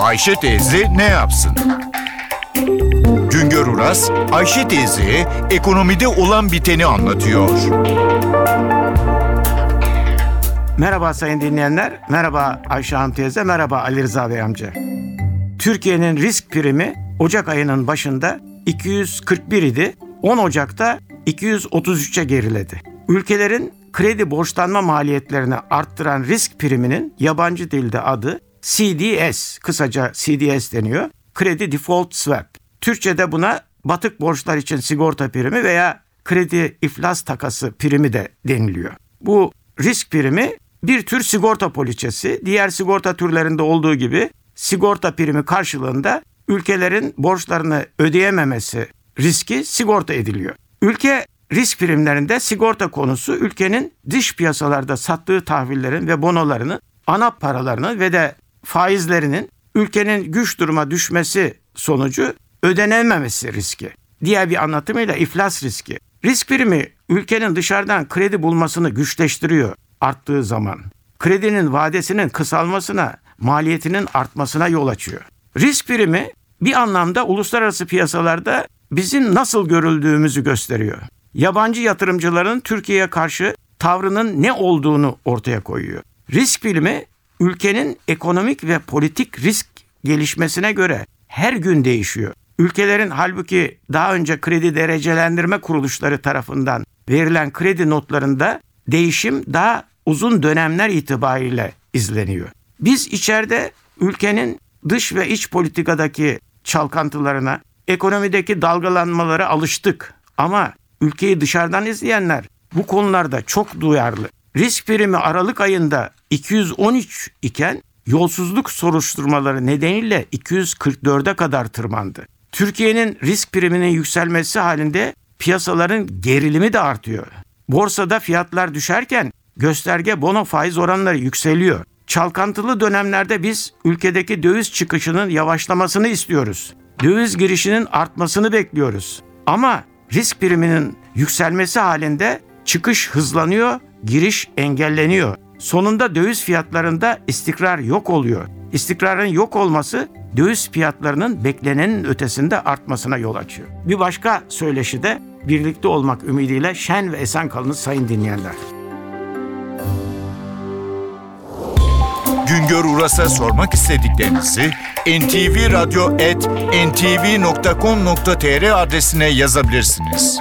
Ayşe teyze ne yapsın? Güngör Uras, Ayşe teyze ekonomide olan biteni anlatıyor. Merhaba sayın dinleyenler, merhaba Ayşe Hanım teyze, merhaba Ali Rıza Bey amca. Türkiye'nin risk primi Ocak ayının başında 241 idi, 10 Ocak'ta 233'e geriledi. Ülkelerin kredi borçlanma maliyetlerini arttıran risk priminin yabancı dilde adı CDS, kısaca CDS deniyor. Kredi Default Swap. Türkçe'de buna batık borçlar için sigorta primi veya kredi iflas takası primi de deniliyor. Bu risk primi bir tür sigorta poliçesi. Diğer sigorta türlerinde olduğu gibi sigorta primi karşılığında ülkelerin borçlarını ödeyememesi riski sigorta ediliyor. Ülke risk primlerinde sigorta konusu ülkenin dış piyasalarda sattığı tahvillerin ve bonolarının ana paralarını ve de faizlerinin ülkenin güç duruma düşmesi sonucu ödenememesi riski. Diğer bir anlatımıyla iflas riski. Risk primi ülkenin dışarıdan kredi bulmasını güçleştiriyor arttığı zaman. Kredinin vadesinin kısalmasına, maliyetinin artmasına yol açıyor. Risk primi bir anlamda uluslararası piyasalarda bizim nasıl görüldüğümüzü gösteriyor. Yabancı yatırımcıların Türkiye'ye karşı tavrının ne olduğunu ortaya koyuyor. Risk primi ülkenin ekonomik ve politik risk gelişmesine göre her gün değişiyor. Ülkelerin halbuki daha önce kredi derecelendirme kuruluşları tarafından verilen kredi notlarında değişim daha uzun dönemler itibariyle izleniyor. Biz içeride ülkenin dış ve iç politikadaki çalkantılarına, ekonomideki dalgalanmalara alıştık. Ama ülkeyi dışarıdan izleyenler bu konularda çok duyarlı. Risk primi Aralık ayında 213 iken yolsuzluk soruşturmaları nedeniyle 244'e kadar tırmandı. Türkiye'nin risk priminin yükselmesi halinde piyasaların gerilimi de artıyor. Borsada fiyatlar düşerken gösterge bono faiz oranları yükseliyor. Çalkantılı dönemlerde biz ülkedeki döviz çıkışının yavaşlamasını istiyoruz. Döviz girişinin artmasını bekliyoruz. Ama risk priminin yükselmesi halinde çıkış hızlanıyor, giriş engelleniyor. Sonunda döviz fiyatlarında istikrar yok oluyor. İstikrarın yok olması döviz fiyatlarının beklenenin ötesinde artmasına yol açıyor. Bir başka söyleşi de birlikte olmak ümidiyle şen ve esen kalınız sayın dinleyenler. Güngör Uras'a sormak istediklerinizi ntvradio.com.tr adresine yazabilirsiniz.